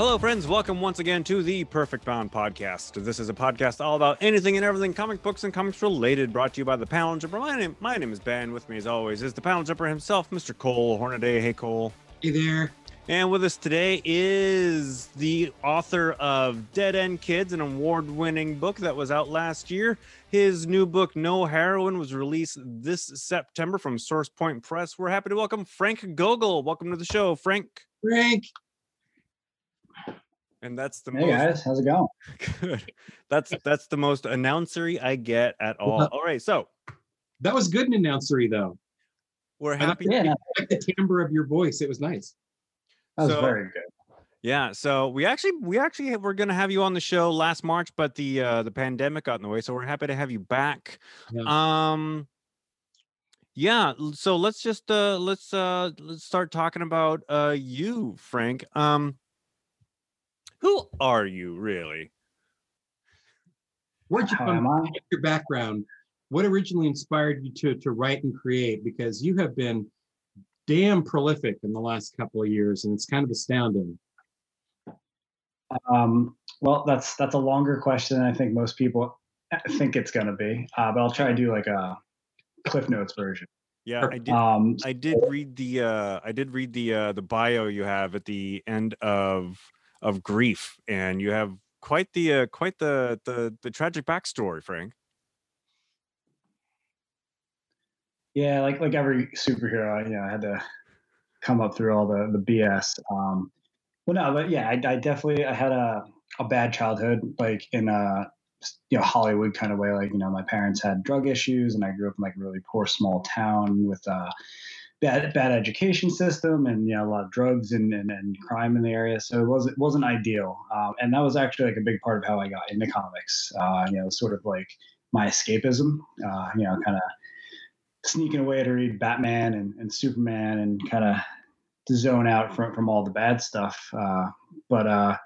Hello, friends. Welcome once again to the Perfect Bound podcast. This is a podcast all about anything and everything comic books and comics related, brought to you by the Panel Jumper. My name, my name is Ben. With me, as always, is the Panel Jumper himself, Mr. Cole Hornaday. Hey, Cole. Hey there. And with us today is the author of Dead End Kids, an award winning book that was out last year. His new book, No Heroine, was released this September from Source Point Press. We're happy to welcome Frank Gogol. Welcome to the show, Frank. Frank. And that's the Hey most guys, how's it going? good. That's that's the most announcery I get at all. All right, so That was good in announcery though. we're I like happy. Yeah, no, I like the timbre of your voice. It was nice. that was So- very good. Yeah, so we actually we actually were going to have you on the show last March, but the uh the pandemic got in the way, so we're happy to have you back. Yeah. Um yeah, so let's just uh let's uh let's start talking about uh you, Frank. Um who are you really? Where'd you How come am What's your background? What originally inspired you to to write and create? Because you have been damn prolific in the last couple of years, and it's kind of astounding. Um, well, that's that's a longer question than I think most people think it's gonna be. Uh, but I'll try to do like a Cliff Notes version. Yeah, I did Um, I did read the uh I did read the uh the bio you have at the end of of grief and you have quite the uh quite the the the tragic backstory, Frank. yeah, like like every superhero, you know, I had to come up through all the the BS. Um, well, no, but yeah, I, I definitely I had a a bad childhood, like in a you know Hollywood kind of way. Like you know, my parents had drug issues, and I grew up in like a really poor small town with a bad bad education system, and you know a lot of drugs and and, and crime in the area. So it wasn't wasn't ideal, um, and that was actually like a big part of how I got into comics. Uh, you know, sort of like my escapism. Uh, you know, kind of sneaking away to read Batman and, and Superman and kind of zone out from, from all the bad stuff. Uh, but uh,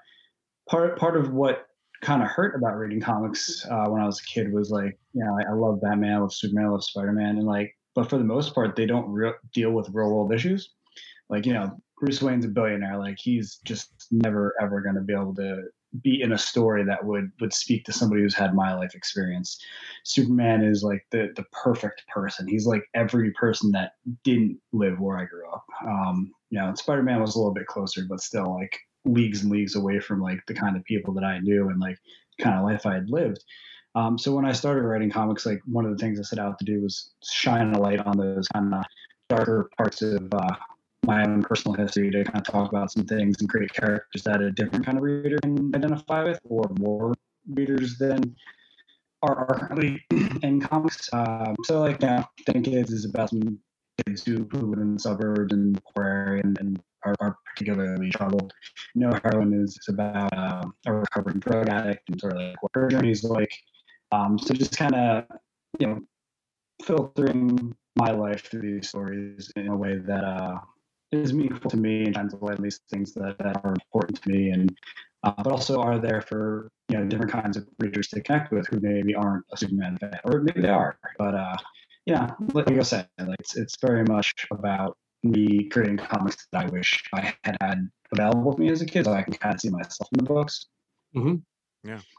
part part of what kind of hurt about reading comics uh, when I was a kid was like, you know, I, I love Batman, I love Superman, I love Spider Man, and like, but for the most part, they don't re- deal with real world issues. Like, you know, Bruce Wayne's a billionaire. Like, he's just never ever going to be able to be in a story that would would speak to somebody who's had my life experience. Superman is like the the perfect person. He's like every person that didn't live where I grew up. Um, you know, Spider Man was a little bit closer, but still like leagues and leagues away from like the kind of people that I knew and like kind of life I had lived. Um, so when I started writing comics, like one of the things I set out to do was shine a light on those kind of darker parts of uh, my own personal history to kind of talk about some things and create characters that a different kind of reader can identify with, or more readers than are currently in comics. Um, so, like, you know, Kids is about some kids who, live in the suburbs and poor area and, and are, are particularly troubled. No Heroine is about uh, a recovering drug addict and sort of like what her journey is like. Um, so, just kind of, you know, filtering my life through these stories in a way that uh, is meaningful to me and shines a light on these things that, that are important to me. And uh, but also are there for you know different kinds of readers to connect with who maybe aren't a Superman fan or maybe they are. But uh yeah like I said like it's it's very much about me creating comics that I wish I had had available to me as a kid so I can kind of see myself in the books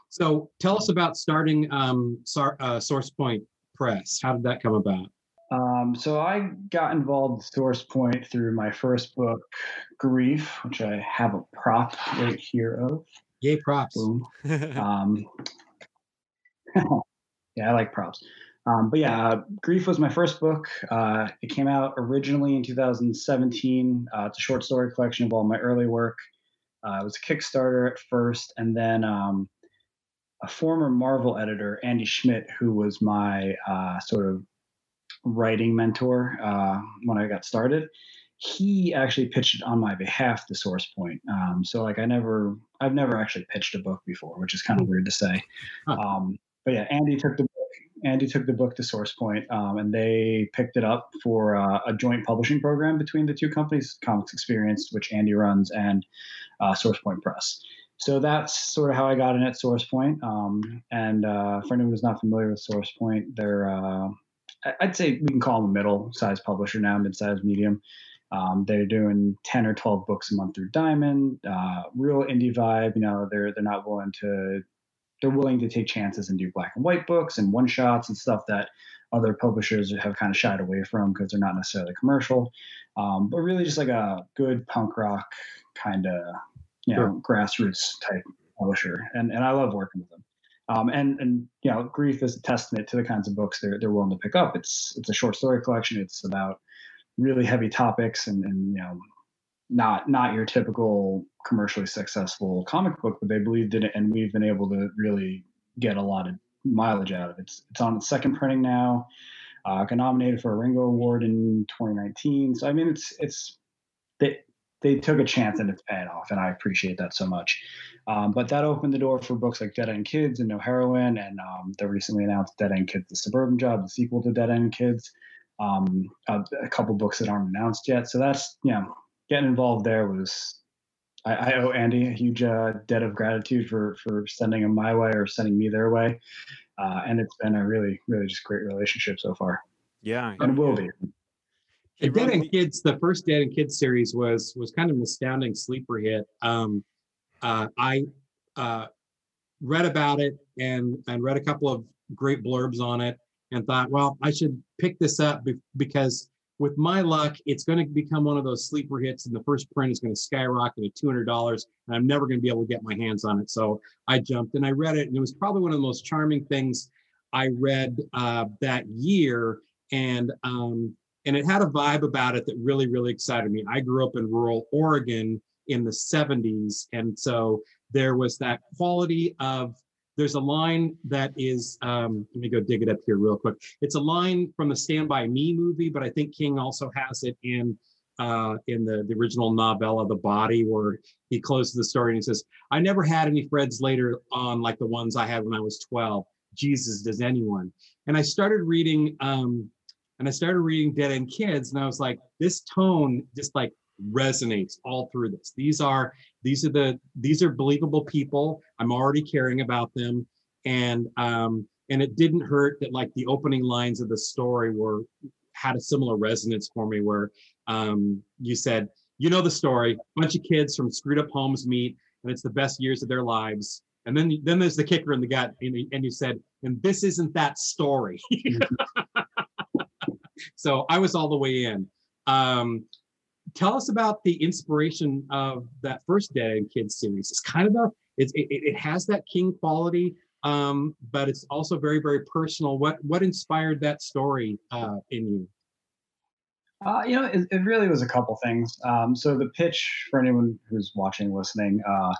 So tell us about starting um, Sar- uh, Source Point Press. How did that come about? Um, so I got involved with Source Point through my first book, Grief, which I have a prop right here of. Yay, props. Boom. Um, yeah, I like props. Um, but yeah, uh, Grief was my first book. Uh, it came out originally in 2017. Uh, it's a short story collection of all my early work. Uh, it was a Kickstarter at first, and then um, a former Marvel editor, Andy Schmidt, who was my uh, sort of writing mentor uh, when I got started, he actually pitched it on my behalf to Source Point. Um, so like I never, I've never actually pitched a book before, which is kind of weird to say. Um, but yeah, Andy took the book. Andy took the book to Source Point, um, and they picked it up for uh, a joint publishing program between the two companies, Comics Experience, which Andy runs, and uh, Source Point Press. So that's sort of how I got in at SourcePoint. Um, and uh, for anyone who's not familiar with SourcePoint, they're uh, I'd say we can call them a middle-sized publisher now, mid-sized medium. Um, they're doing 10 or 12 books a month through Diamond, uh, real indie vibe. You know, they're they're not willing to they're willing to take chances and do black and white books and one shots and stuff that other publishers have kind of shied away from because they're not necessarily commercial. Um, but really just like a good punk rock kind of you know sure. grassroots type publisher. And and I love working with them. Um, and and you know, Grief is a testament to the kinds of books they're they're willing to pick up. It's it's a short story collection. It's about really heavy topics and and you know, not not your typical commercially successful comic book, but they believed in it, and we've been able to really get a lot of mileage out of it. It's it's on its second printing now. Uh, got nominated for a Ringo Award in 2019. So I mean, it's it's they they took a chance and it's paying off, and I appreciate that so much. Um, but that opened the door for books like Dead End Kids and No Heroine, and um, the recently announced Dead End Kids: The Suburban Job, the sequel to Dead End Kids. Um, a, a, couple books that aren't announced yet. So that's you know, getting involved there was. I, I owe Andy a huge uh, debt of gratitude for for sending him my way or sending me their way, uh, and it's been a really really just great relationship so far. Yeah, and will be. The Dead End Kids, the first Dead End Kids series was was kind of an astounding sleeper hit. Um, uh, I uh, read about it and and read a couple of great blurbs on it and thought, well, I should pick this up be- because with my luck, it's going to become one of those sleeper hits, and the first print is going to skyrocket to two hundred dollars, and I'm never going to be able to get my hands on it. So I jumped and I read it, and it was probably one of the most charming things I read uh, that year, and um, and it had a vibe about it that really really excited me. I grew up in rural Oregon, in the 70s. And so there was that quality of there's a line that is um, let me go dig it up here real quick it's a line from the stand by me movie but i think king also has it in uh, in the, the original novella the body where he closes the story and he says i never had any freds later on like the ones i had when i was 12 jesus does anyone and i started reading um, and i started reading dead end kids and i was like this tone just like resonates all through this. These are these are the these are believable people. I'm already caring about them, and um, and it didn't hurt that like the opening lines of the story were had a similar resonance for me where um, you said you know the story. Bunch of kids from screwed up homes meet and it's the best years of their lives. And then then there's the kicker in the gut and, and you said and this isn't that story so i was all the way in um, tell us about the inspiration of that first Dead End Kids series. It's kind of a it, it, it has that king quality, um, but it's also very very personal. What what inspired that story uh, in you? Uh, you know, it, it, really was a couple things. Um, so the pitch for anyone who's watching, listening, uh,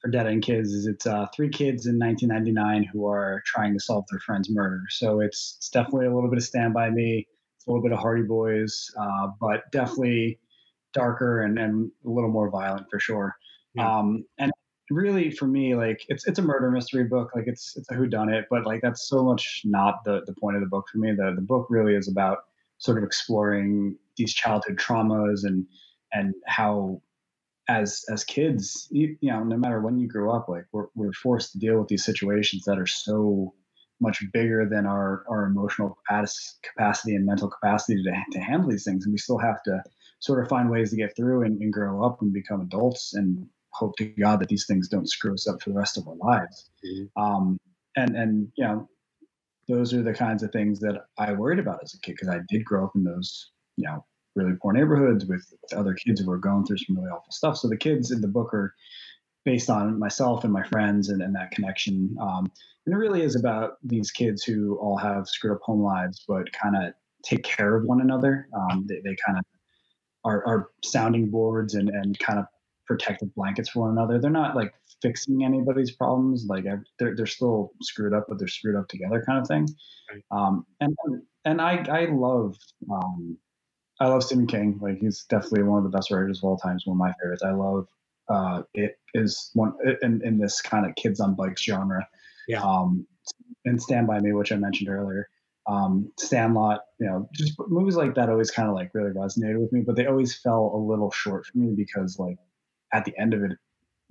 for Dead End Kids is it's uh, three kids in 1999 who are trying to solve their friend's murder. So it's, it's definitely a little bit of Stand By Me, a little bit of Hardy Boys, uh, but definitely darker and, and a little more violent for sure. Yeah. Um, and really for me, like it's it's a murder mystery book. Like it's it's a who done it, but like that's so much not the the point of the book for me. The the book really is about sort of exploring these childhood traumas and and how as as kids you, you know no matter when you grew up like we're, we're forced to deal with these situations that are so much bigger than our our emotional capacity and mental capacity to, to handle these things and we still have to sort of find ways to get through and, and grow up and become adults and hope to God that these things don't screw us up for the rest of our lives. Mm-hmm. Um, and and you know, those are the kinds of things that I worried about as a kid because I did grow up in those you know really poor neighborhoods with, with other kids who were going through some really awful stuff. So the kids in the book are based on myself and my friends and, and that connection. Um, and it really is about these kids who all have screwed up home lives, but kind of take care of one another. Um, they, they kind of are, are sounding boards and, and kind of protective blankets for one another. They're not like fixing anybody's problems. Like they're, they're still screwed up, but they're screwed up together kind of thing. Um, and, and I, I love, um, I love Stephen King. Like he's definitely one of the best writers of all time. one of my favorites. I love, uh, it is one in, in this kind of kids on bikes genre. Yeah. Um, and Stand By Me, which I mentioned earlier um, Sandlot, you know, just movies like that always kind of like really resonated with me, but they always fell a little short for me because like at the end of it,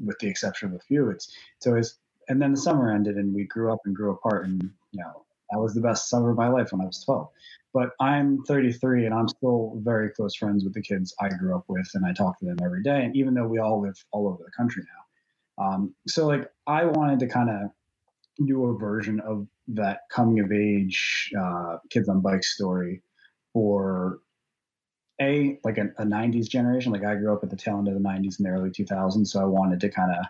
with the exception of a few, it's it's always and then the summer ended and we grew up and grew apart and you know that was the best summer of my life when I was 12. But I'm 33 and I'm still very close friends with the kids I grew up with, and I talk to them every day. And even though we all live all over the country now, um, so like I wanted to kind of do a version of that coming of age uh, kids on bikes story for a like a, a, 90s generation. Like i grew up at the tail end of the 90s and the early 2000s so i wanted to kind of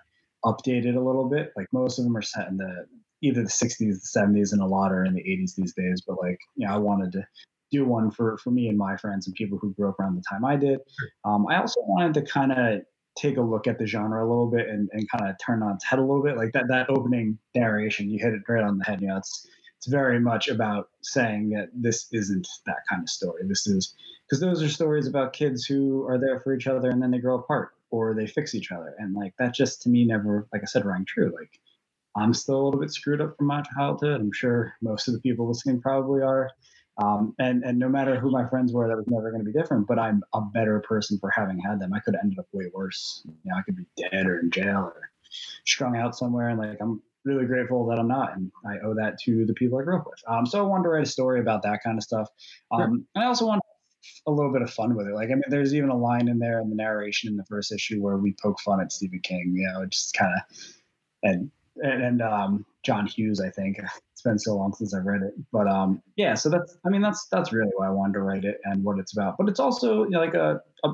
update it a little bit. Like most of them are set in the either the 60s the 70s and a lot are in the 80s these days but like you know i wanted to do one for for me and my friends and people who grew up around the time i did. Um, i also wanted to kind of take a look at the genre a little bit and, and kind of turn on its head a little bit. Like that that opening narration, you hit it right on the head. You know, it's it's very much about saying that this isn't that kind of story. This is because those are stories about kids who are there for each other and then they grow apart or they fix each other. And like that just to me never, like I said, rang true. Like I'm still a little bit screwed up from my childhood. I'm sure most of the people listening probably are. Um, and and no matter who my friends were, that was never going to be different. But I'm a better person for having had them. I could have ended up way worse. You know, I could be dead or in jail or strung out somewhere. And like I'm really grateful that I'm not, and I owe that to the people I grew up with. Um, so I wanted to write a story about that kind of stuff. Um, sure. And I also want a little bit of fun with it. Like I mean, there's even a line in there in the narration in the first issue where we poke fun at Stephen King. You know, just kind of and and, and um, John Hughes, I think. It's been so long since I've read it, but um, yeah. So that's, I mean, that's that's really why I wanted to write it and what it's about. But it's also you know, like a, a,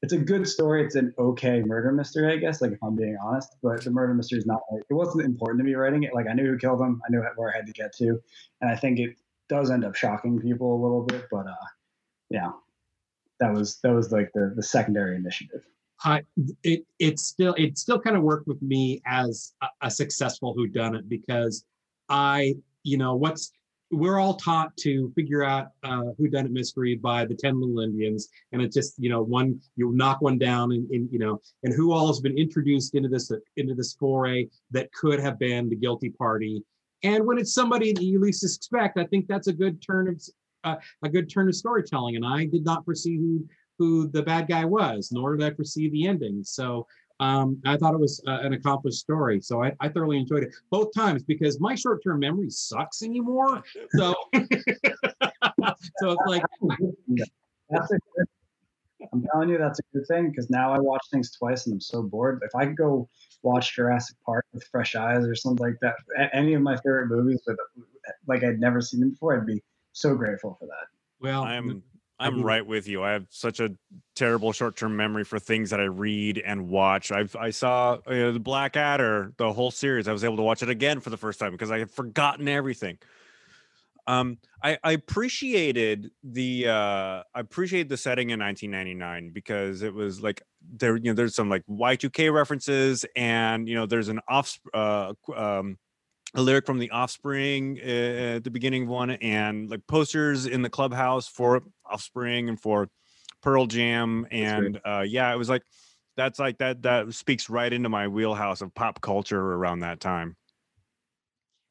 it's a good story. It's an okay murder mystery, I guess. Like if I'm being honest, but the murder mystery is not like it wasn't important to me writing it. Like I knew who killed him, I knew where I had to get to, and I think it does end up shocking people a little bit. But uh, yeah, that was that was like the the secondary initiative. It it still it still kind of worked with me as a, a successful whodunit because I you know what's we're all taught to figure out uh, who done it mystery by the 10 little indians and it's just you know one you knock one down and, and, you know and who all has been introduced into this into this foray that could have been the guilty party. And when it's somebody that you least expect i think that's a good turn of uh, a good turn of storytelling and i did not foresee who who the bad guy was, nor did I foresee the ending. So um, I thought it was uh, an accomplished story. So I, I, thoroughly enjoyed it both times because my short-term memory sucks anymore. So, so it's like that's a good, I'm telling you that's a good thing because now I watch things twice and I'm so bored. If I could go watch Jurassic Park with fresh eyes or something like that, any of my favorite movies with like I'd never seen them before, I'd be so grateful for that. Well, I'm I'm right with you. I have such a terrible short-term memory for things that I read and watch. I've I saw uh, the Blackadder, the whole series. I was able to watch it again for the first time because I had forgotten everything. Um, I, I appreciated the uh, I appreciated the setting in 1999 because it was like there you know there's some like Y2K references and you know there's an off uh, um, a lyric from the offspring uh, at the beginning of one and like posters in the clubhouse for offspring and for pearl jam and uh yeah it was like that's like that that speaks right into my wheelhouse of pop culture around that time.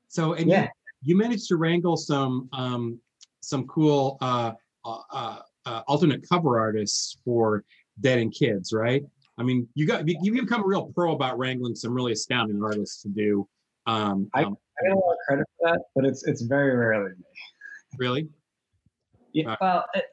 So and yeah. you, you managed to wrangle some um some cool uh, uh, uh, uh alternate cover artists for Dead End Kids right? I mean you got you, you become a real pro about wrangling some really astounding artists to do um, I, um, I get a lot of credit for that, but it's it's very rarely me. Really? Yeah. Uh, well, it,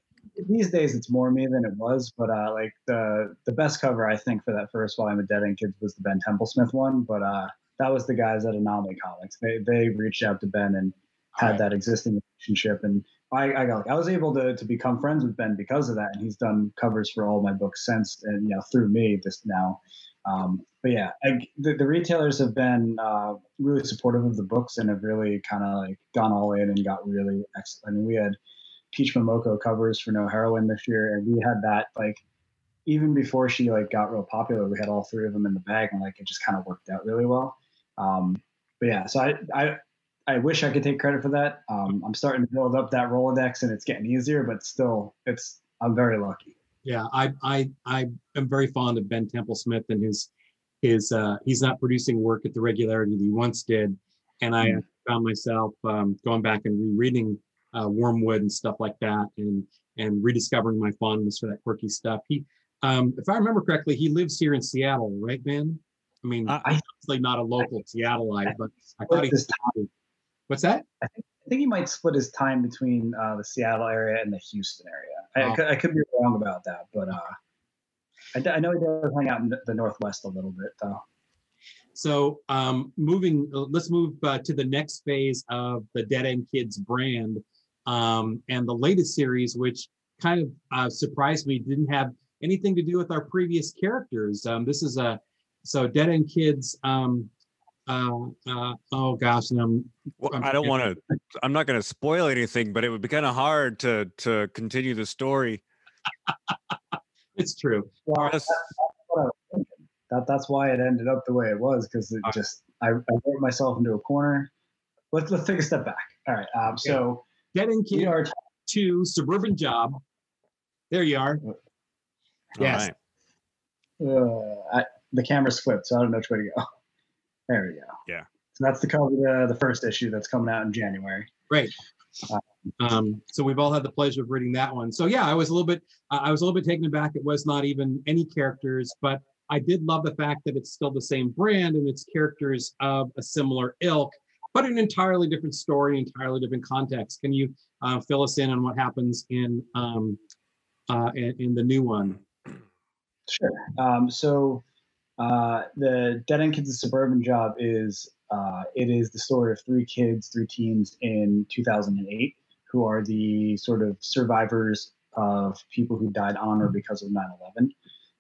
these days it's more me than it was, but uh, like the the best cover I think for that first volume of Dead End Kids was the Ben Templesmith one, but uh, that was the guys at Anomaly Comics. They they reached out to Ben and had right. that existing relationship, and I, I got like I was able to to become friends with Ben because of that, and he's done covers for all my books since, and you know through me this now. Um, but yeah, I, the, the, retailers have been uh, really supportive of the books and have really kind of like gone all in and got really excellent. I mean, we had Peach Momoko covers for No Heroine this year, and we had that like even before she like got real popular. We had all three of them in the bag, and like it just kind of worked out really well. Um, but yeah, so I, I I wish I could take credit for that. Um, I'm starting to build up that Rolodex, and it's getting easier, but still, it's I'm very lucky yeah, I I I am very fond of Ben Templesmith and his his uh, he's not producing work at the regularity that he once did, and I mm. found myself um, going back and rereading uh, Wormwood and stuff like that, and and rediscovering my fondness for that quirky stuff. He, um, if I remember correctly, he lives here in Seattle, right, Ben? I mean, uh, obviously not a local Seattleite, but I thought he. What's that? I think, I think he might split his time between uh, the Seattle area and the Houston area. I, I, could, I, could, be wrong about that, but uh, I, I, know he does hang out in the Northwest a little bit, though. So, um, moving, uh, let's move uh, to the next phase of the Dead End Kids brand um, and the latest series, which kind of uh, surprised me, didn't have anything to do with our previous characters. Um, this is a so Dead End Kids. Um, uh, uh, oh gosh, and I'm, well, I'm I do not want to. I'm not going to spoil anything, but it would be kind of hard to to continue the story. it's true. Well, that's, that, that's why it ended up the way it was because it just I, I wrote myself into a corner. Let's let's take a step back. All right. Um, so Dead End Kids are to suburban job. There you are. Yes. Uh, I, the camera's flipped, so I don't know which way to go. There we go. Yeah. So that's the cover the, the first issue that's coming out in January. Great. Uh, um, so we've all had the pleasure of reading that one. So yeah, I was a little bit uh, I was a little bit taken aback. It was not even any characters, but I did love the fact that it's still the same brand and it's characters of a similar ilk, but an entirely different story, entirely different context. Can you uh, fill us in on what happens in um, uh, in, in the new one? Sure. Um, so uh, the Dead End Kids of Suburban Job is uh, it is the story of three kids, three teens in 2008 who are the sort of survivors of people who died on or because of 9/11.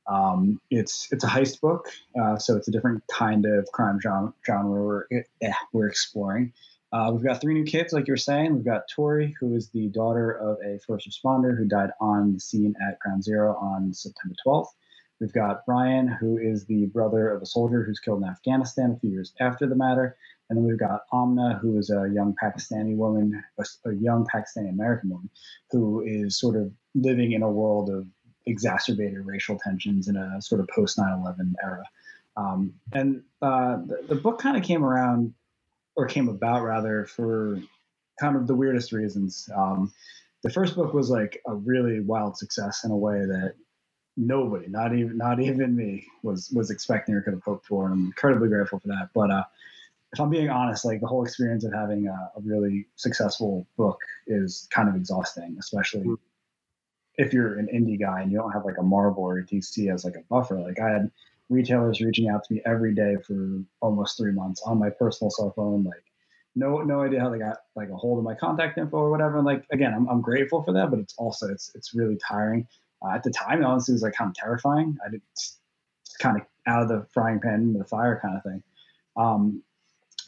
Um, it's it's a heist book, uh, so it's a different kind of crime genre, genre we're, eh, we're exploring. Uh, we've got three new kids, like you were saying. We've got Tori, who is the daughter of a first responder who died on the scene at Ground Zero on September 12th. We've got Brian, who is the brother of a soldier who's killed in Afghanistan a few years after the matter. And then we've got Amna, who is a young Pakistani woman, a, a young Pakistani American woman, who is sort of living in a world of exacerbated racial tensions in a sort of post 9 11 era. Um, and uh, the, the, book kind of came around, or came about rather, for kind of the weirdest reasons. Um, the first book was like a really wild success in a way that nobody, not even not even me, was was expecting or could have hoped for. And I'm incredibly grateful for that. But uh, if I'm being honest, like the whole experience of having a, a really successful book is kind of exhausting, especially mm-hmm. if you're an indie guy and you don't have like a Marvel or a DC as like a buffer. Like I had retailers reaching out to me every day for almost three months on my personal cell phone, like no no idea how they got like a hold of my contact info or whatever. And like again, I'm, I'm grateful for that, but it's also it's it's really tiring uh, at the time, honestly, it was like kind of terrifying. I did kind of out of the frying pan into the fire kind of thing. Um,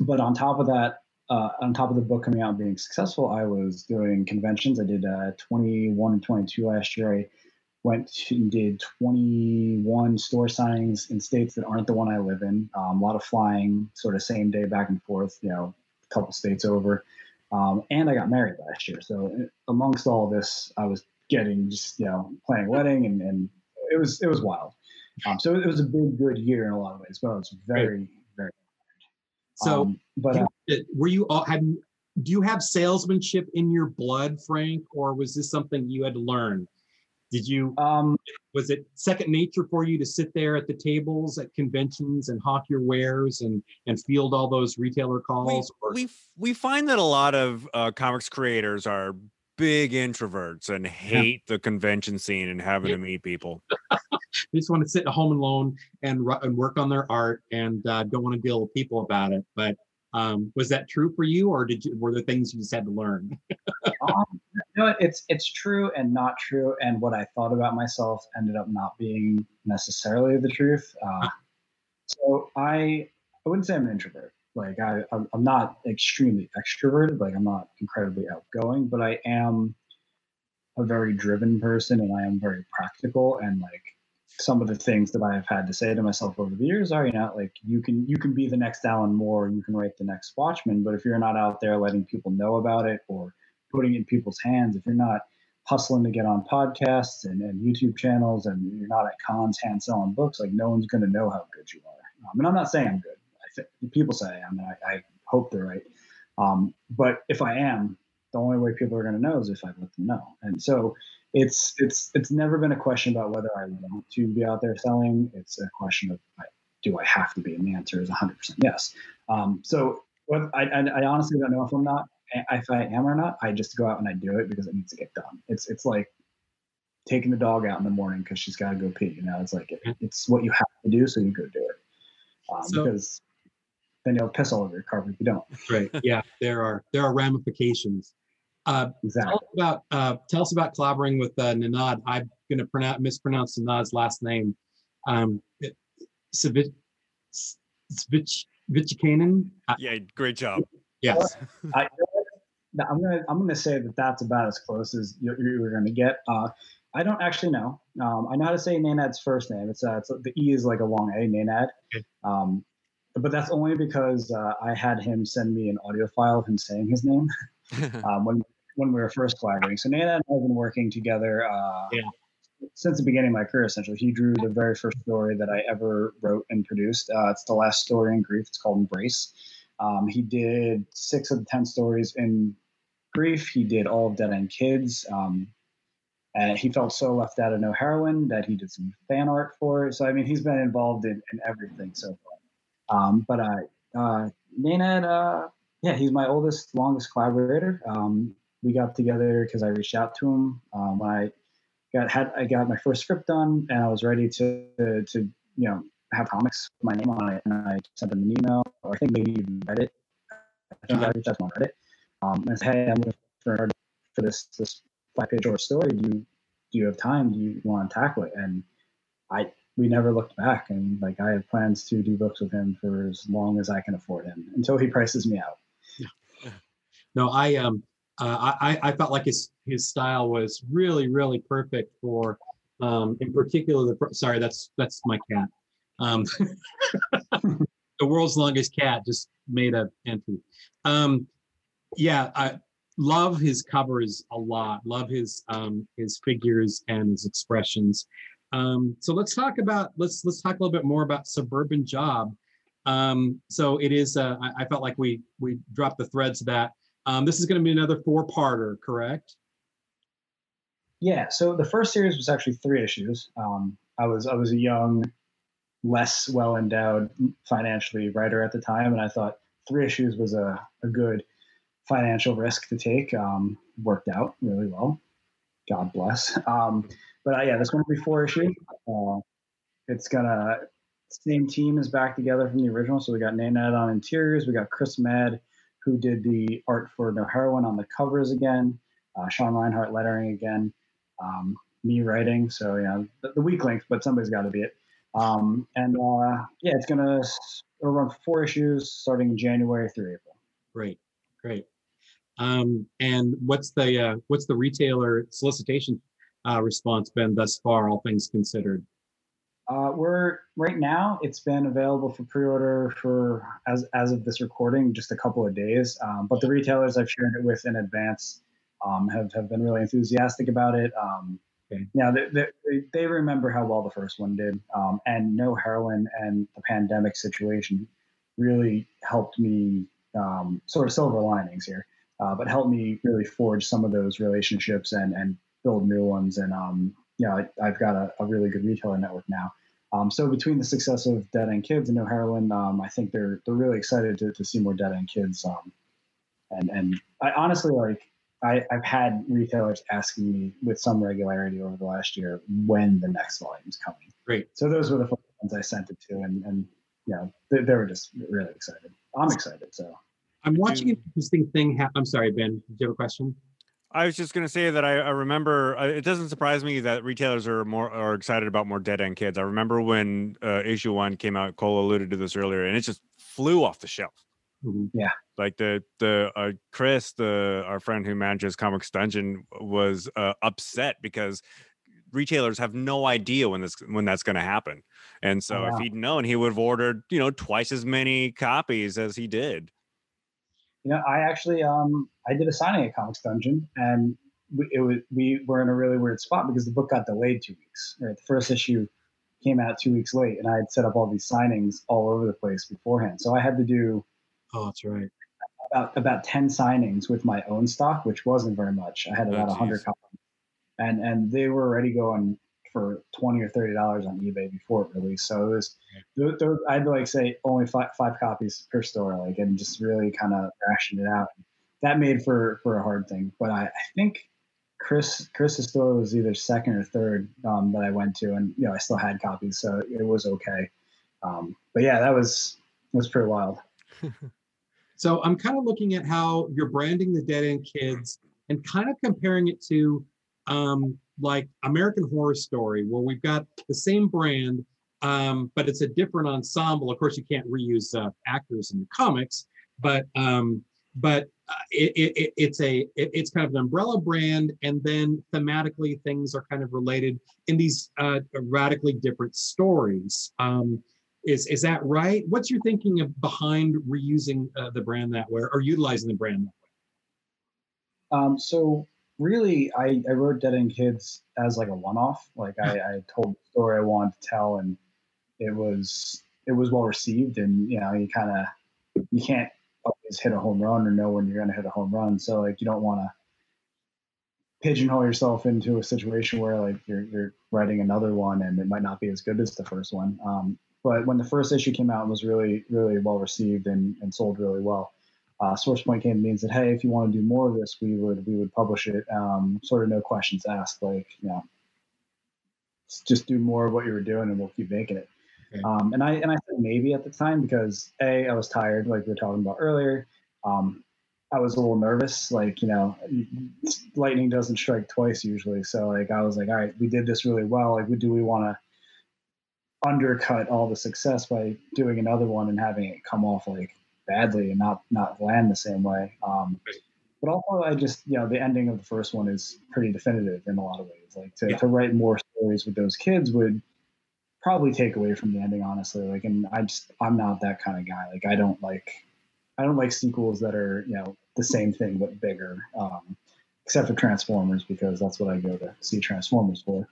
but on top of that, uh, on top of the book coming out and being successful, I was doing conventions. I did uh, 21 and 22 last year. I went and did 21 store signings in states that aren't the one I live in. Um, a lot of flying, sort of same day back and forth, you know, a couple states over. Um, and I got married last year. So uh, amongst all this, I was getting just you know playing wedding and, and it was it was wild. Um, so it was a big good year in a lot of ways, but it was very right. very. So, um, but uh, were you all have you do you have salesmanship in your blood, Frank, or was this something you had to learn? Did you um, was it second nature for you to sit there at the tables at conventions and hawk your wares and and field all those retailer calls? We we, we find that a lot of uh, comics creators are big introverts and hate yeah. the convention scene and having yeah. to meet people. they just want to sit at home alone and, and work on their art and uh, don't want to deal with people about it. But um, was that true for you, or did you were there things you just had to learn? um, no, it's it's true and not true. And what I thought about myself ended up not being necessarily the truth. Uh, so I I wouldn't say I'm an introvert like I, I'm not extremely extroverted. Like I'm not incredibly outgoing, but I am a very driven person and I am very practical. And like some of the things that I have had to say to myself over the years are, you know, like you can you can be the next Alan Moore, you can write the next Watchman, but if you're not out there letting people know about it or putting it in people's hands, if you're not hustling to get on podcasts and, and YouTube channels and you're not at cons hand selling books, like no one's going to know how good you are. Um, and I'm not saying I'm good people say I am, and I, I hope they're right. Um, but if I am, the only way people are going to know is if I let them know. And so it's it's it's never been a question about whether I want to be out there selling. It's a question of do I have to be? And the answer is 100% yes. Um, so what I, I, I honestly don't know if I'm not if I am or not, I just go out and I do it because it needs to get done. It's it's like taking the dog out in the morning because she's got to go pee. You know, it's like it, it's what you have to do, so you go do it. Um, so, because then you'll piss all over your carpet if you don't. Right. Yeah. There are there are ramifications. Uh, exactly. Tell us about uh, tell us about collaborating with uh, Nenad. I'm going to pronounce mispronounce Nanad's last name. Um, Savich Vichikanen. Yeah, great job. Yes. I, I'm gonna I'm gonna say that that's about as close as you're, you're gonna get. Uh, I don't actually know. Um, I know how to say Nanad's first name. It's, uh, it's the E is like a long A, Nanad. Okay. Um, but that's only because uh, I had him send me an audio file of him saying his name um, when when we were first collaborating. So Nana and I have been working together uh, yeah. since the beginning of my career. Essentially, he drew the very first story that I ever wrote and produced. Uh, it's the last story in Grief. It's called Embrace. Um, he did six of the ten stories in Grief. He did all of Dead End Kids. Um, and he felt so left out of No Heroine that he did some fan art for it. So I mean, he's been involved in, in everything so far. Um, but I, uh, Nenad, uh, yeah, he's my oldest, longest collaborator. Um, we got together because I reached out to him um, when I got had I got my first script done and I was ready to to, to you know have comics with my name on it, and I sent him an email, or I think maybe even Reddit. I think I reached out to him on Reddit. Um, and said, hey, I'm looking for for this this five page short story. Do you do you have time? Do you want to tackle it? And I we never looked back. And like I have plans to do books with him for as long as I can afford him until he prices me out. Yeah. No, I um uh, I I felt like his his style was really really perfect for um in particular the sorry that's that's my cat um the world's longest cat just made a entry um yeah I love his covers a lot. Love his um, his figures and his expressions. Um, so let's talk about let's let's talk a little bit more about Suburban Job. Um, so it is. Uh, I, I, felt like we we dropped the threads of that. Um, this is going to be another four-parter, correct? Yeah. So the first series was actually three issues. Um, I was I was a young, less well endowed financially writer at the time, and I thought three issues was a, a good financial risk to take. Um, worked out really well. God bless. Um, but uh, yeah, this one will be four issue. Uh, it's gonna same team is back together from the original. So we got Nenad on interiors. We got Chris Mad, who did the art for No Heroine on the covers again. Uh, Sean Rinehart lettering again. Um, me writing. So yeah, the, the weak link, but somebody's got to be it. Um, and uh, yeah, it's gonna run four issues starting in January through April. Great, great. Um, and what's the uh, what's the retailer solicitation uh, response been thus far, all things considered? Uh, we're right now. It's been available for pre-order for as as of this recording, just a couple of days. Um, but the retailers I've shared it with in advance um, have have been really enthusiastic about it. Um, okay. Yeah, they, they, they, remember how well the first one did, um, and No Heroine and the pandemic situation really helped me um, sort of silver linings here uh, but helped me really forge some of those relationships and and build new ones. And um, yeah, I, have got a, a, really good retailer network now. Um, so between the success of Dead End Kids and No Heroine, um, I think they're they're really excited to, to see more Dead End Kids. Um, and and I honestly like I, I've had retailers asking me with some regularity over the last year when the next volume is coming. Great. So those were the ones I sent it to, and and yeah, they, they were just really excited. I'm excited. So I'm watching an interesting thing happen. I'm sorry, Ben. Do you have a question? I was just going to say that I, I remember. Uh, it doesn't surprise me that retailers are more are excited about more dead end kids. I remember when uh, issue one came out. Cole alluded to this earlier, and it just flew off the shelf. Mm-hmm. Yeah, like the the uh, Chris, the our friend who manages Comics Dungeon, was uh, upset because retailers have no idea when this when that's going to happen. And so, oh, wow. if he'd known, he would have ordered you know twice as many copies as he did. You know, I actually um, I did a signing at Comics Dungeon, and we, it was we were in a really weird spot because the book got delayed two weeks. Right, the first issue came out two weeks late, and I had set up all these signings all over the place beforehand. So I had to do. Oh, that's right. About about ten signings with my own stock, which wasn't very much. I had about oh, hundred copies, and and they were already going for twenty or thirty dollars on eBay before it released. So it was, there, there, I'd like say only five, five copies per store, like and just really kind of rationed it out. that made for for a hard thing. But I, I think Chris Chris's store was either second or third um, that I went to, and you know I still had copies, so it was okay. Um, but yeah, that was was pretty wild. so I'm kind of looking at how you're branding the Dead End Kids and kind of comparing it to um, like American Horror Story, where we've got the same brand, um, but it's a different ensemble. Of course, you can't reuse uh, actors in the comics, but um, but uh, it, it, it's a it, it's kind of an umbrella brand, and then thematically things are kind of related in these uh, radically different stories. Um, is is that right? What's your thinking of behind reusing uh, the brand that way or utilizing the brand that way? Um, so really, I, I wrote Dead End Kids as like a one-off. Like I, I told the story I wanted to tell, and it was it was well received. And you know, you kind of you can't always hit a home run or know when you're going to hit a home run. So like you don't want to pigeonhole yourself into a situation where like you're you're writing another one and it might not be as good as the first one. Um, but when the first issue came out, it was really really well received and, and sold really well. Uh, SourcePoint came to me and said, "Hey, if you want to do more of this, we would we would publish it. Um, sort of no questions asked, like you know, just do more of what you were doing, and we'll keep making it." Okay. Um, and I and I said maybe at the time because a I was tired, like we were talking about earlier. Um, I was a little nervous, like you know, lightning doesn't strike twice usually. So like I was like, all right, we did this really well. Like, do we want to undercut all the success by doing another one and having it come off like badly and not not land the same way? Um, but also, I just you know, the ending of the first one is pretty definitive in a lot of ways. Like to, yeah. to write more stories with those kids would probably take away from the ending, honestly. Like, and I just I'm not that kind of guy. Like, I don't like I don't like sequels that are you know the same thing but bigger. Um, except for Transformers because that's what I go to see Transformers for.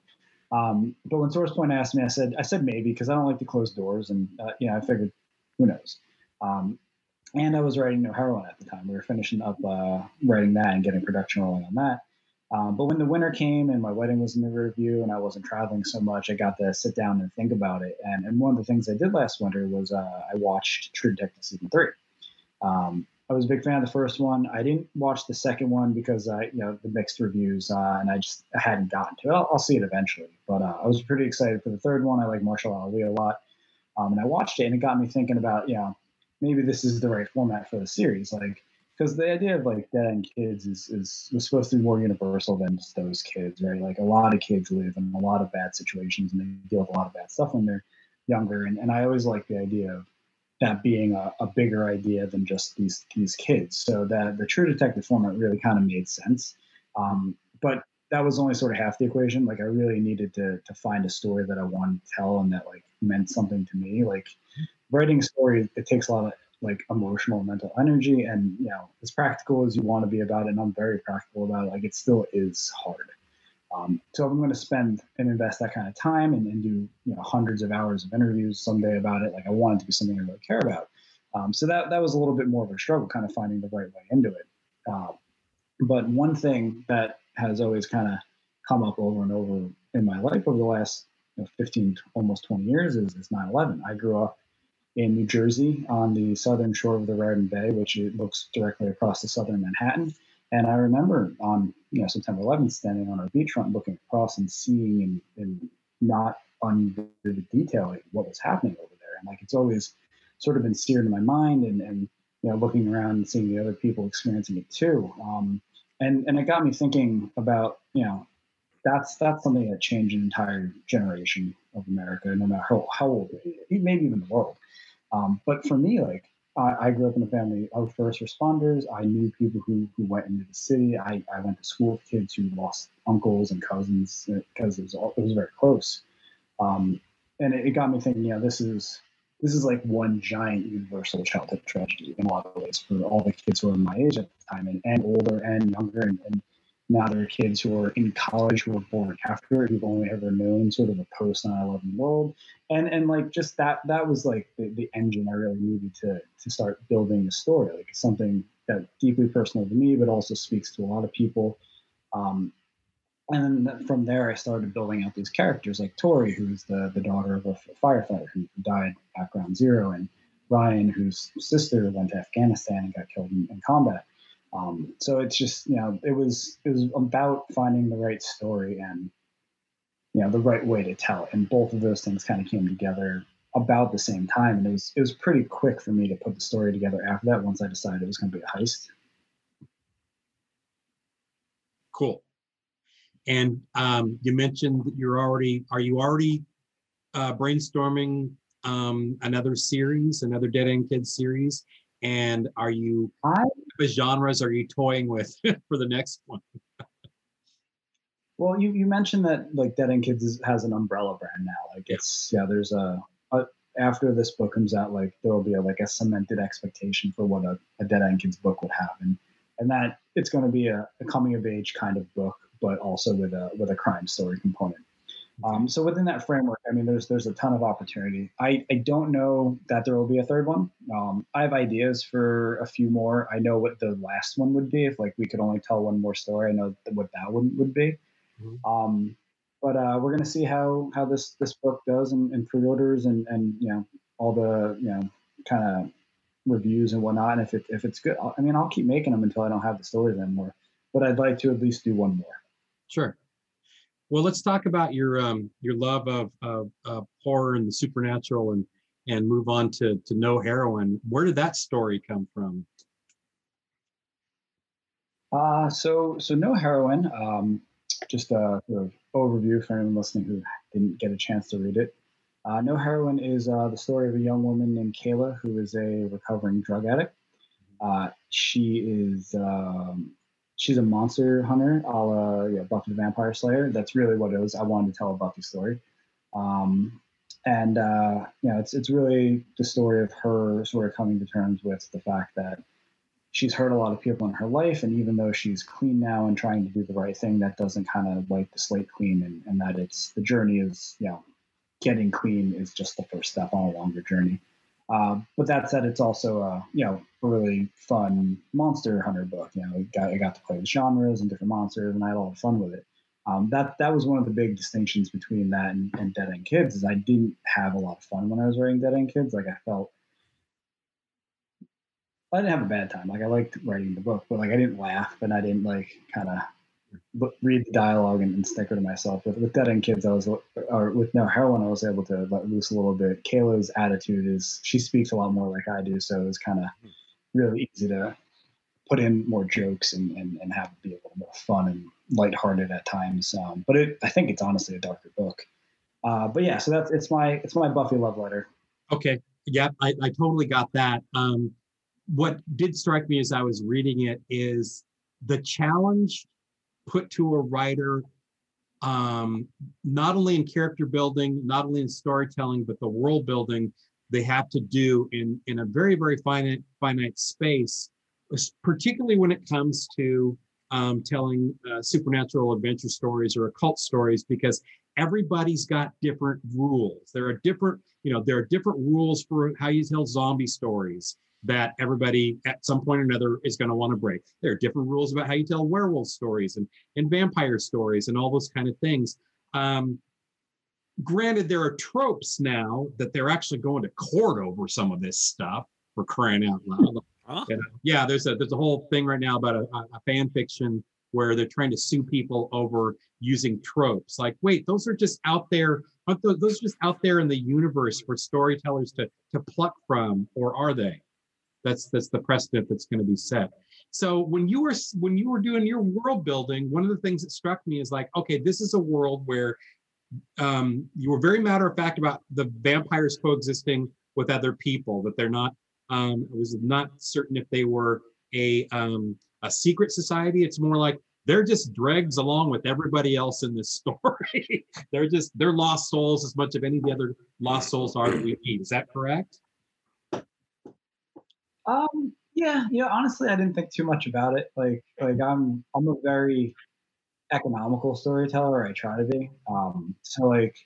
Um, but when SourcePoint asked me, I said I said maybe because I don't like to close doors, and uh, you know I figured who knows. Um, and I was writing No Heroine at the time. We were finishing up uh, writing that and getting production rolling on that. Um, but when the winter came and my wedding was in the review and I wasn't traveling so much, I got to sit down and think about it. And, and one of the things I did last winter was uh, I watched True Detective season three. Um, I was a big fan of the first one. I didn't watch the second one because I, you know, the mixed reviews, uh, and I just I hadn't gotten to it. I'll, I'll see it eventually, but uh, I was pretty excited for the third one. I like Mahershala Ali a lot, um, and I watched it, and it got me thinking about, you know, maybe this is the right format for the series, like because the idea of like dead end kids is, is was supposed to be more universal than just those kids, right? Like a lot of kids live in a lot of bad situations and they deal with a lot of bad stuff when they're younger. And, and I always like the idea of that being a, a bigger idea than just these these kids. So that the True Detective format really kind of made sense. Um, but that was only sort of half the equation. Like I really needed to to find a story that I wanted to tell and that like meant something to me. Like writing stories, it takes a lot of like emotional mental energy and you know as practical as you want to be about it and i'm very practical about it like it still is hard. Um, so i'm going to spend and invest that kind of time and, and, do you know hundreds of hours of interviews someday about it like i want it to be something i really care about um, so that that was a little bit more of a struggle kind of finding the right way into it. Uh, but one thing that has always kind of come up over and over in my life over the last you know, 15 almost 20 years is, is 9-11 i grew up in New Jersey on the southern shore of the Raritan Bay, which looks directly across the southern Manhattan. And I remember on you know September 11th standing on our beachfront looking across and seeing in, in not unvivid detail what was happening over there. And like it's always sort of been seared in my mind and, and you know looking around and seeing the other people experiencing it too. Um, and and it got me thinking about you know that's that's something that changed an entire generation of America, no matter how, how old, maybe even the world. Um, but for me, like I, I, grew up in a family of first responders. I knew people who, who went into the city. I, I went to school with kids who lost uncles and cousins because uh, it was all, it was very close. Um, and it, it, got me thinking, know, this is this is like one giant universal childhood tragedy in a lot of ways for all the kids who were my age at the time and, and older and younger and, and now there are kids who are in college who were born after who've only ever known sort of a post 9-11 world. And and like just that that was like the, the engine i really needed to to start building the story. Like something that deeply personal to me but also speaks to a lot of people. Um, and then from there i started building out these characters like tori who's the the daughter of a firefighter who died at ground zero and ryan whose sister went to afghanistan and got killed in, in combat Um, so it's just you know it was it was about finding the right story and you know the right way to tell it, and both of those things kind of came together about the same time, and it was it was pretty quick for me to put the story together after that. Once I decided it was going to be a heist. Cool. And um, you mentioned that you're already are you already uh, brainstorming um, another series, another Dead End Kids series? And are you I, what genres are you toying with for the next one? well, you, you mentioned that like Dead End Kids is, has an umbrella brand now. Like it's yeah, there's a, a after this book comes out, like there will be a, like a cemented expectation for what a, a Dead End Kids book would have, and and that it's going to be a, a coming of age kind of book, but also with a with a crime story component. Um, so within that framework, I mean, there's there's a ton of opportunity. I, I don't know that there will be a third one. Um, I have ideas for a few more. I know what the last one would be if like we could only tell one more story. I know what that one would be. Mm-hmm. Um, but uh, we're gonna see how how this this book does and, in pre-orders and and you know all the you know kind of reviews and whatnot. And if it if it's good, I mean, I'll keep making them until I don't have the stories anymore. But I'd like to at least do one more. Sure. Well, let's talk about your um, your love of, of, of, horror and the supernatural, and and move on to to No Heroine. Where did that story come from? Uh, so so No Heroine. Um, just a sort of overview for anyone listening who didn't get a chance to read it. Uh, No Heroine is uh, the story of a young woman named Kayla who is a recovering drug addict. Uh, she is um, she's a monster hunter, a la yeah, Buffy the Vampire Slayer. That's really what it was. I wanted to tell a Buffy story, um, and uh, you know, it's it's really the story of her sort of coming to terms with the fact that she's hurt a lot of people in her life, and even though she's clean now and trying to do the right thing, that doesn't kind of wipe the slate clean, and, and that it's the journey is you know getting clean is just the first step on a longer journey. Um, but that said, it's also a you know a really fun monster hunter book. You know, I got, I got to play with genres and different monsters, and I had a lot of fun with it. Um, that that was one of the big distinctions between that and, and Dead End Kids is I didn't have a lot of fun when I was writing Dead End Kids. Like I felt I didn't have a bad time. Like I liked writing the book, but like I didn't laugh and I didn't like kind of read the dialogue and, and sticker to myself. With with Dead End Kids, I was or with No Heroine, I was able to let loose a little bit. Kayla's attitude is she speaks a lot more like I do, so it was kind of really easy to put in more jokes and, and, and have it be a little more fun and lighthearted at times. Um, but it, I think it's honestly a darker book. Uh, but yeah, so that's it's my it's my Buffy love letter. Okay, yeah, I, I totally got that. Um, what did strike me as I was reading it is the challenge put to a writer um, not only in character building, not only in storytelling, but the world building they have to do in in a very very finite finite space, particularly when it comes to um, telling uh, supernatural adventure stories or occult stories, because everybody's got different rules. There are different you know there are different rules for how you tell zombie stories that everybody at some point or another is going to want to break. There are different rules about how you tell werewolf stories and, and vampire stories and all those kind of things. Um, granted, there are tropes now that they're actually going to court over some of this stuff for crying out loud. Huh? You know? Yeah, there's a there's a whole thing right now about a, a fan fiction where they're trying to sue people over using tropes. Like, wait, those are just out there. Those, those are just out there in the universe for storytellers to to pluck from, or are they? That's that's the precedent that's going to be set. So when you were when you were doing your world building, one of the things that struck me is like, okay, this is a world where um, you were very matter of fact about the vampires coexisting with other people. That they're not. Um, I was not certain if they were a um, a secret society. It's more like they're just dregs along with everybody else in this story. they're just they're lost souls as much of any of the other lost souls are that we meet. Is that correct? Um, yeah, you know, honestly, I didn't think too much about it. Like, like I'm, I'm a very economical storyteller. I try to be. Um, so like,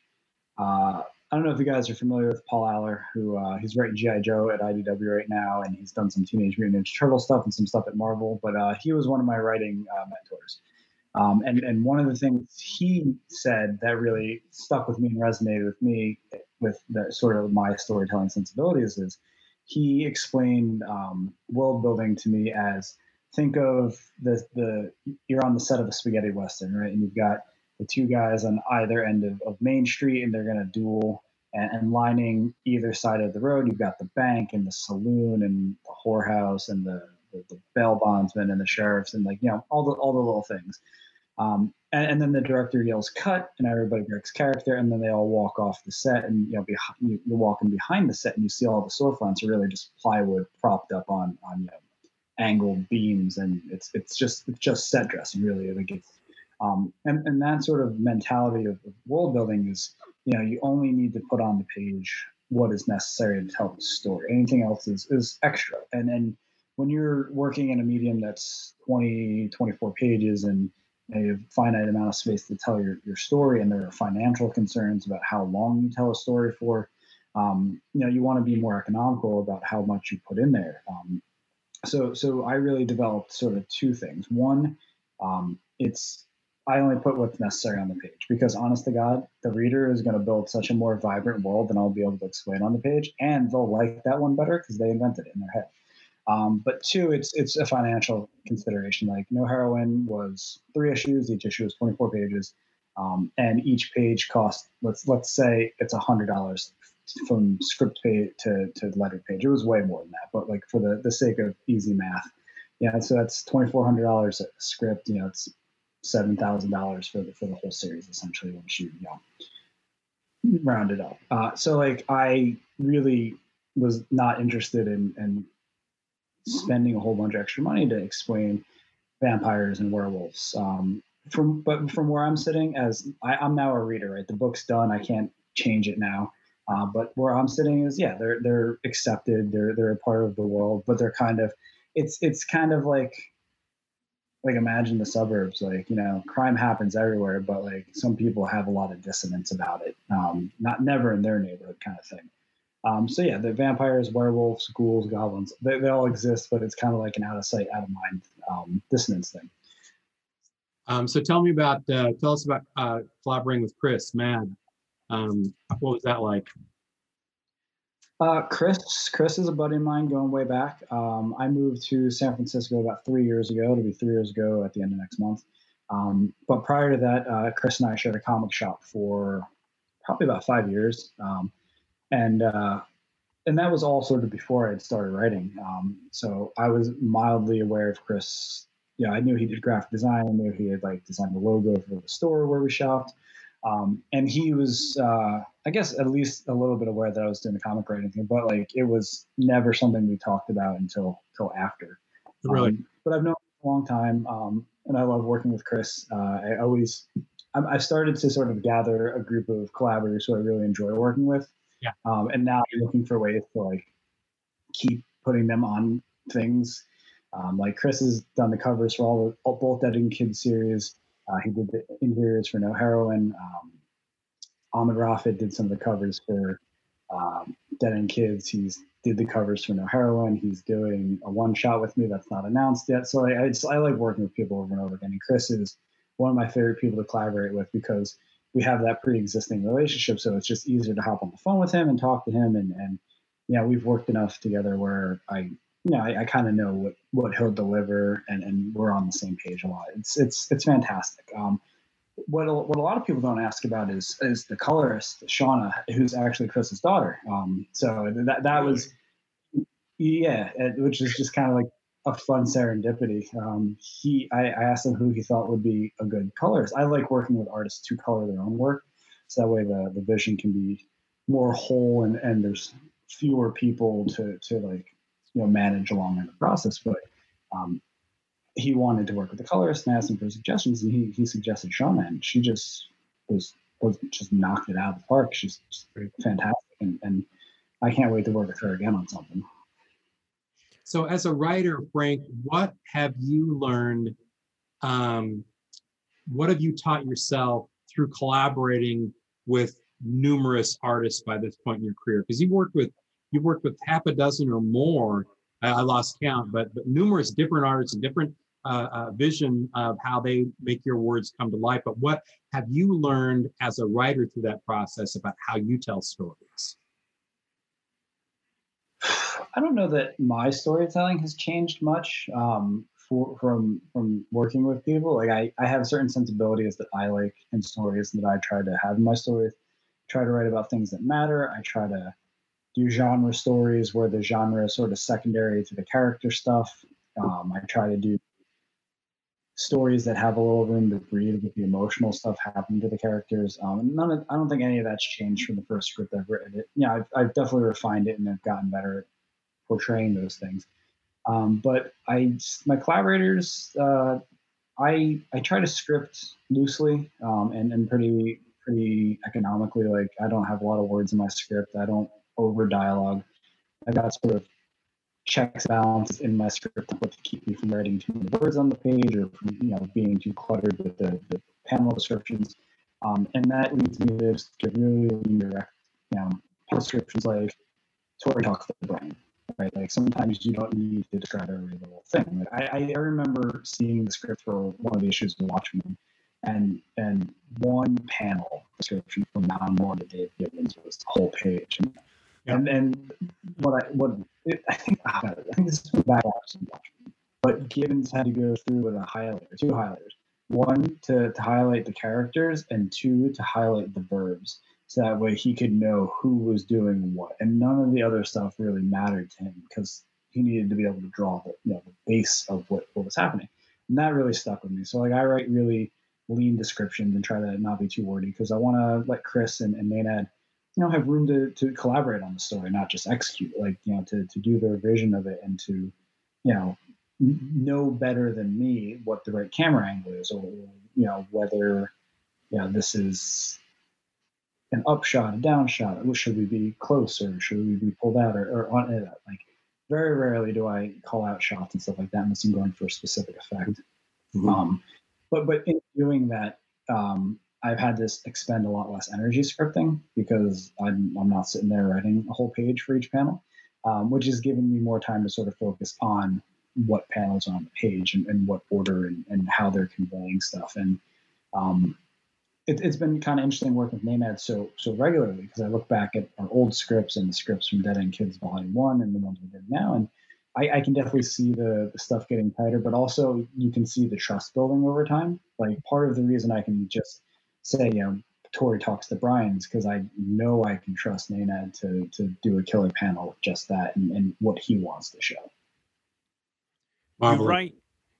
uh, I don't know if you guys are familiar with Paul Allor, who uh, he's writing GI Joe at IDW right now, and he's done some Teenage Mutant Ninja Turtle stuff and some stuff at Marvel. But uh, he was one of my writing uh, mentors. Um, and and one of the things he said that really stuck with me and resonated with me with the sort of my storytelling sensibilities is he explained um, world building to me as think of the the you're on the set of a spaghetti western, right? And you've got the two guys on either end of, of Main Street, and they're to duel. And, and, lining either side of the road, you've got the bank and the saloon and the whorehouse and the, the, the bail bondsman and the sheriffs and like you know all the all the little things. Um, and, and, then the director yells cut, and everybody breaks character, and then they all walk off the set, and you know behind, you, you're walking behind the set, and you see all the storefronts are really just plywood propped up on on you know, angled beams, and it's it's just it's just set dressing really. Like it's um, and, and that sort of mentality of, of world building is, you know, you only need to put on the page what is necessary to tell the story. Anything else is, is extra. And then when you're working in a medium that's 20, 24 pages and you have a finite amount of space to tell your, your story and there are financial concerns about how long you tell a story for, um, you know, you want to be more economical about how much you put in there. Um, so, so I really developed sort of two things. One, um, it's I only put what's necessary on the page because, honest to God, the reader is going to build such a more vibrant world than I'll be able to explain on the page, and they'll like that one better because they invented it in their head. Um, but two, it's it's a financial consideration. Like No Heroine was three issues, each issue was 24 pages, um, and each page cost let's let's say it's a hundred dollars from script page to to letter page. It was way more than that, but like for the the sake of easy math, yeah. So that's twenty four hundred dollars a script. You know, it's seven thousand dollars for the for the whole series essentially once you, round it up. Uh, so like I really was not interested in, in spending a whole bunch of extra money to explain vampires and werewolves. Um, from but from where I'm sitting, as I, am now a reader, right? The book's done. I can't change it now. Uh, but where I'm sitting is yeah, they're they're accepted. They're they're a part of the world, but they're kind of it's it's kind of like like imagine the suburbs like you know crime happens everywhere but like some people have a lot of dissonance about it um, not never in their neighborhood kind of thing um, so yeah the vampires werewolves ghouls goblins they, they all exist but it's kind of like an out of sight out of mind um, dissonance thing um, so tell me about uh, tell us about uh, collaborating with chris mad um, what was that like uh, Chris, Chris is a buddy of mine going way back. Um, I moved to San Francisco about three years ago. It'll be three years ago at the end of next month. Um, but prior to that, uh, Chris and I shared a comic shop for probably about five years, um, and uh, and that was all sort of before I had started writing. Um, so I was mildly aware of Chris. Yeah, I knew he did graphic design. I knew he had like designed the logo for the store where we shopped. Um, and he was, uh, I guess, at least a little bit aware that I was doing the comic writing thing, but like it was never something we talked about until until after. Really, um, but I've known for a long time, um, and I love working with Chris. Uh, I always, I started to sort of gather a group of collaborators who I really enjoy working with. Yeah. Um, and now I'm looking for ways to like keep putting them on things. Um, like Chris has done the covers for all the both Dead End Kids series. Uh, he did the interiors for No Heroine. Um, Ahmed Rafid did some of the covers for um, Dead End Kids. He's did the covers for No Heroine. He's doing a one shot with me that's not announced yet. So I, I, just, I like working with people over and over again. And Chris is one of my favorite people to collaborate with because we have that pre-existing relationship. So it's just easier to hop on the phone with him and talk to him. And, and yeah, we've worked enough together where I you know, I, I kind of know what, what he'll deliver, and, and we're on the same page a lot. It's it's it's fantastic. Um, what a, what a lot of people don't ask about is is the colorist Shauna, who's actually Chris's daughter. Um, so that that was yeah, which is just kind of like a fun serendipity. Um, he I, I asked him who he thought would be a good colorist. I like working with artists to color their own work, so that way the the vision can be more whole and and there's fewer people to to like you know manage along in the process. But um, he wanted to work with the colorist and asked him for suggestions, and he he suggested Shauna, and she just was was just knocked it out of the park. She's fantastic, and, and I can't wait to work with her again on something. So, as a writer, Frank, what have you learned? Um, what have you taught yourself through collaborating with numerous artists by this point in your career? Because you've worked with you worked with half a dozen or more. I, I lost count, but but numerous different artists and different uh, uh, vision of how they make your words come to life. But what have you learned as a writer through that process about how you tell stories? I don't know that my storytelling has changed much. Um, for, from from working with people. Like I, I have certain sensibilities that I like in stories that I try to have in my stories. try to write about things that matter. I try to do genre stories where the genre is sort of secondary to the character stuff. Um, I try to do stories that have a little room to breathe with the emotional stuff happening to the characters. Um, none of, I don't think any of that's changed from the first script I've written. It, yeah, I've, I've definitely refined it and I've gotten better portraying those things. Um, but I, my collaborators, uh, I I try to script loosely um, and and pretty pretty economically. Like I don't have a lot of words in my script. I don't over dialogue. I got sort of checks and balances in my script to keep me from writing too many words on the page or from you know being too cluttered with the, the panel descriptions. Um, and that leads me to really direct you know descriptions like Tori talks to the brain right? Like sometimes you don't need to describe every little thing. Like I, I remember seeing the script for one of the issues of Watchmen, and and one panel description from Alan Moore to Dave Gibbons was the whole page. And and, and what I what it, I think ah, I think this is back Watchmen, but Gibbons had to go through with a highlighter, two highlighters. One to, to highlight the characters, and two to highlight the verbs so that way he could know who was doing what. And none of the other stuff really mattered to him because he needed to be able to draw the you know the base of what, what was happening. And that really stuck with me. So like i write really lean descriptions and try to not be too wordy because i want to let chris and, and Nenad, you know have room to, to collaborate on the story not just execute like you know to, to do their vision of it and to you know know better than me what the right camera angle is or you know whether you know this is an upshot, a downshot. Should we be closer? Should we be pulled out or, or on it? Like very rarely do I call out shots and stuff like that unless I'm going for a specific effect. Mm-hmm. Um, but but in doing that, um, I've had to expend a lot less energy scripting because I'm I'm not sitting there writing a whole page for each panel, um, which has given me more time to sort of focus on what panels are on the page and, and what order and, and how they're conveying stuff and um, it, has been kind of interesting working with Nenad so so regularly because I look back at our old scripts and the scripts from Dead End Kids Volume One and the ones we did now, and I, I, can definitely see the, the stuff getting tighter, but also you can see the trust building over time. Like part of the reason I can just say, you know, Tori talks to Brian's because I know I can trust Nenad to to do a killer panel with just that and, and what he wants to show. You're right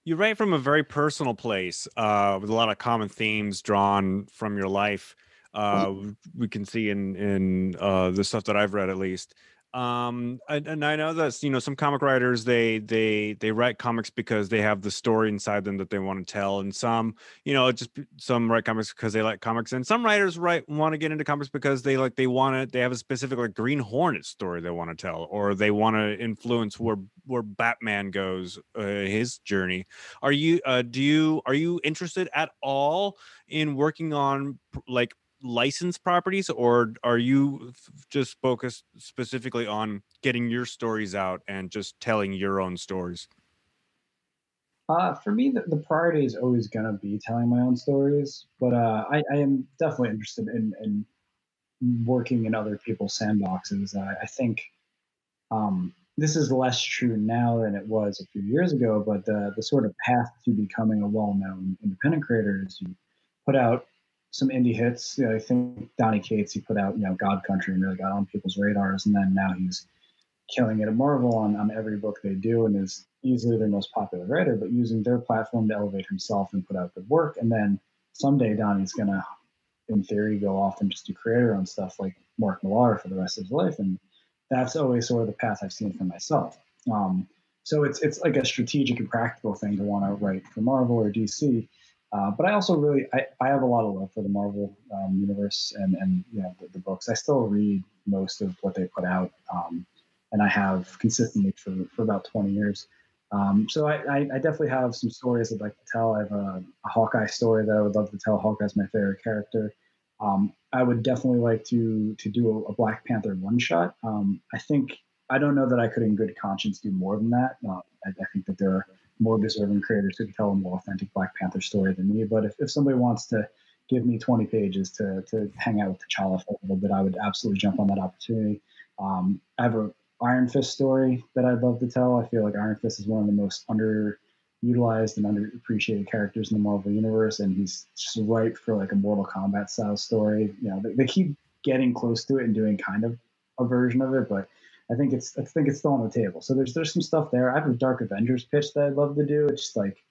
you write from a very personal place uh, with a lot of common themes drawn from your life. Uh, we can see in in uh, the stuff that I've read, at least um and, and, i know that you know some comic writers they they they write comics because they have the story inside them that they want to tell and some you know just some write comics because they like comics and some writers write want to get into comics because they like they want to they have a specific like green hornet story they want to tell or they want to influence where where batman goes uh, his journey. Are you uh do you are you interested at all in working on like licensed properties or are you just focused specifically on getting your stories out and just telling your own stories? Uh, for me the, the priority is always going to be telling my own stories but uh, I, I, am definitely interested in, in, working in other people's sandboxes. I think um, this is less true now than it was a few years ago but the, the sort of path to becoming a well-known independent creator is you put out some indie hits. You know, I think Donny Cates he put out you know God Country and really got on people's radars, and then now he's killing it at Marvel on, on every book they do and is easily their most popular writer, but using their platform to elevate himself and put out good work. And then someday Donny's gonna, in theory, go off and just do creator own stuff like Mark Millar for the rest of his life. And that's always sort of the path I've seen for myself. Um, so it's it's like a strategic and practical thing to want to write for Marvel or DC. Uh, but I also really I, I have a lot of love for the Marvel um, universe and and you know the, the, books. I still read most of what they put out, um, and I have consistently for, for about 20 years. Um, so I, I, I, definitely have some stories I'd like to tell. I have a, a, Hawkeye story that I would love to tell. Hawkeye's my favorite character. Um, I would definitely like to to do a, a Black Panther one shot. Um, I think I don't know that I could in good conscience do more than that. Uh, I, I think that there are more deserving creators who can tell a more authentic Black Panther story than me. But if, if somebody wants to give me 20 pages to, to hang out with T'Challa for a little bit, I would absolutely jump on that opportunity. Um, I have a Iron Fist story that I'd love to tell. I feel like Iron Fist is one of the most underutilized and underappreciated characters in the Marvel universe, and he's just ripe for like a Mortal Kombat style story. You know, they, they keep getting close to it and doing kind of a version of it, but I think it's I think it's still on the table. So there's there's some stuff there. I have a Dark Avengers pitch that I'd love to do. It's just like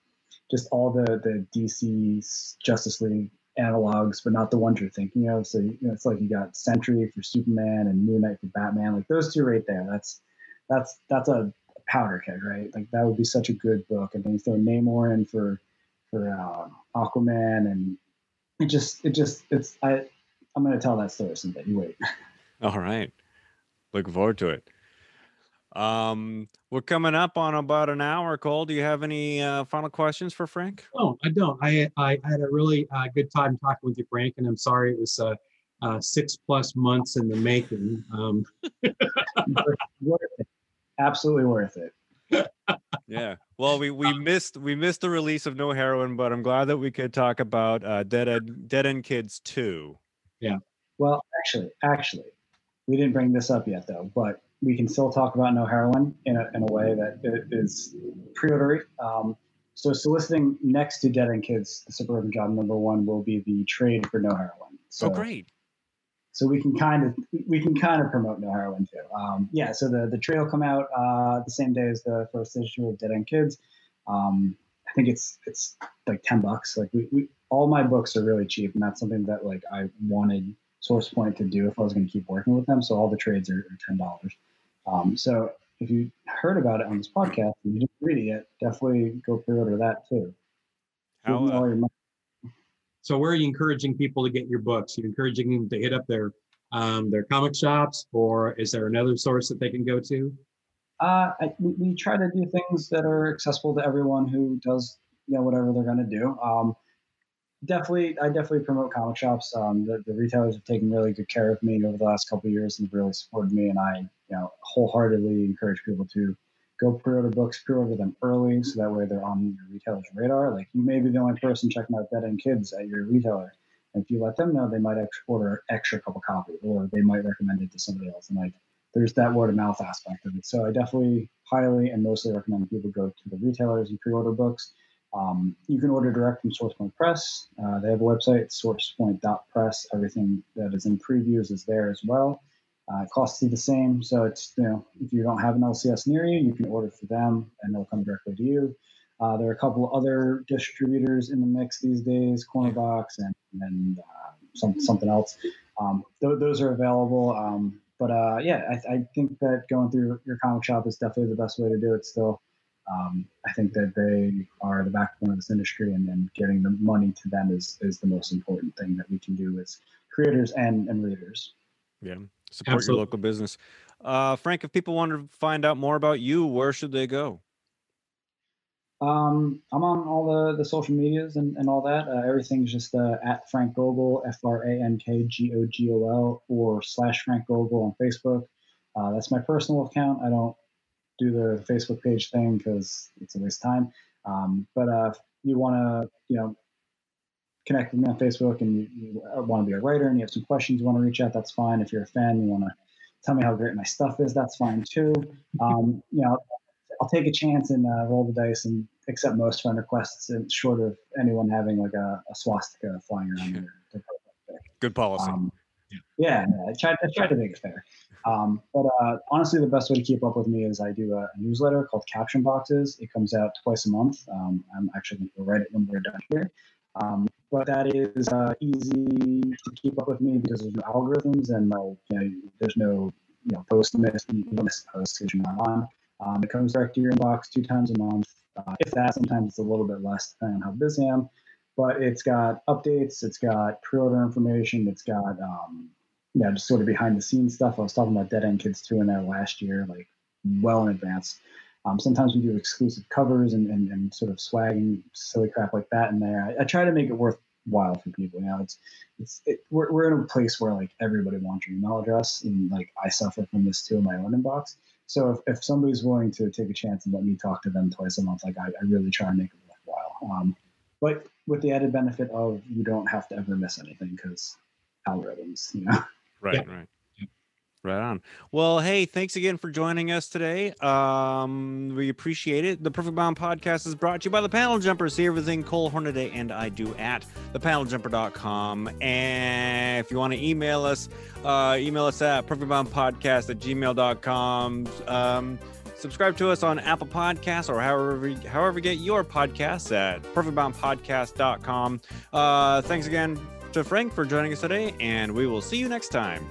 just all the the DC Justice League analogs, but not the ones you're thinking of. So you know, it's like you got Sentry for Superman and Moon Knight for Batman. Like those two right there. That's that's that's a powder keg, right? Like that would be such a good book. And then you throw Namor in for for uh, Aquaman, and it just it just it's I I'm gonna tell that story someday. You wait. All right. Looking forward to it. Um, we're coming up on about an hour. Cole, do you have any uh, final questions for Frank? Oh, I don't. I I, had a really uh, good time talking with you, Frank, and I'm sorry it was uh, uh six plus months in the making. Um. worth it. Absolutely worth it. yeah. Well, we we missed we missed the release of No Heroine, but I'm glad that we could talk about uh, Dead End Dead End Kids 2. Yeah. Well, actually, actually, we didn't bring this up yet, though, but we can still talk about no heroine in a, in a way that is pre-ordery. Um, so soliciting next to Dead End Kids, the suburban job number one will be the trade for no heroine. So, oh, great! So we can kind of we can kind of promote no heroine too. Um, yeah. So the the trade will come out uh, the same day as the first issue of Dead End Kids. Um, I think it's it's like ten bucks. Like we, we all my books are really cheap, and that's something that like I wanted SourcePoint to do if I was going to keep working with them. So all the trades are, are ten dollars. Um, so if you heard about it on this podcast and you didn't read it yet, definitely go pre-order that too. How, uh, so where are you encouraging people to get your books? You're encouraging them to hit up their um, their comic shops, or is there another source that they can go to? Uh, I, we, we, try to do things that are accessible to everyone who does you know whatever they're going to do. Um, definitely, I definitely promote comic shops. Um, the, the, retailers have taken really good care of me over the last couple years and have really supported me. And I, you know, wholeheartedly encourage people to go pre-order books, pre-order them early, so that way they're on your retailer's radar. Like you may be the only person checking out Dead End Kids at your retailer. And if you let them know, they might order extra couple copies, or they might recommend it to somebody else. And like, there's that word of mouth aspect of it. So I definitely highly and mostly recommend people go to the retailers and pre-order books. Um, you can order direct from SourcePoint Press. Uh, they have a website, sourcepoint.press. Everything that is in previews is there as well. Uh, costs you the same, so it's you know if you don't have an LCS near you, you can order for them, and they'll come directly to you. Uh, there are a couple other distributors in the mix these days, Cornerbox and and uh, some, something else. Um, th- those are available. Um, but uh, yeah, I, I, think that going through your comic shop is definitely the best way to do it. Still, um, I think that they are the backbone of this industry, and, and getting the money to them is is the most important thing that we can do as creators and and readers. Yeah, support Absolutely. your local business. Uh, Frank, if people want to find out more about you, where should they go? Um, I'm on all the, the social medias and, and all that. Uh, everything's just uh, at Frank Gogol, F R A N K G O G O L, or slash Frank Gogol on Facebook. Uh, that's my personal account. I don't do the Facebook page thing because it's a waste of time. Um, but uh, if you want to, you know, connect with me on Facebook and you, you want to be a writer and you have some questions you want to reach out, that's fine. If you're a fan, you want to tell me how great my stuff is, that's fine too. Um, you know, I'll take a chance and uh, roll the dice and accept most friend requests, and short of anyone having like a, a swastika flying around. Good policy. Um, yeah, yeah, I tried, I tried to make it fair. Um, but uh, honestly, the best way to keep up with me is I do a, newsletter called Caption Boxes. It comes out twice a month. Um, I'm actually going to write it when we're done here. Um, but that is uh, easy to keep up with me because there's no algorithms and no, you know, there's no you know post miss, miss post because you're not on. Um, it comes direct to your inbox two times a month. Uh, if that, sometimes it's a little bit less depending on how busy I am. But it's got updates, it's got pre-order information, it's got um, yeah, just sort of behind the scenes stuff. I was talking about Dead End Kids 2 in there last year, like well in advance. Um, sometimes we do exclusive covers and, and, and sort of swag and silly crap like that in there. I, I, try to make it worthwhile for people. You know, it's it's it, we're, we're in a place where like everybody wants your email address, and like I suffer from this too in my own inbox. So if, if somebody's willing to take a chance and let me talk to them twice a month, like I, I really try and make it worthwhile. Um, but with the added benefit of you don't have to ever miss anything because algorithms, you know. Right, yeah. right. Right on. Well, hey, thanks again for joining us today. Um, we appreciate it. The Perfect Bound podcast is brought to you by the Panel Jumper. See everything Cole Hornaday and I do at thepaneljumper.com. And if you want to email us, uh, email us at perfectboundpodcast at gmail.com. Um, subscribe to us on Apple Podcasts or however however you get your podcasts at perfectboundpodcast.com. Uh, thanks again to Frank for joining us today, and we will see you next time.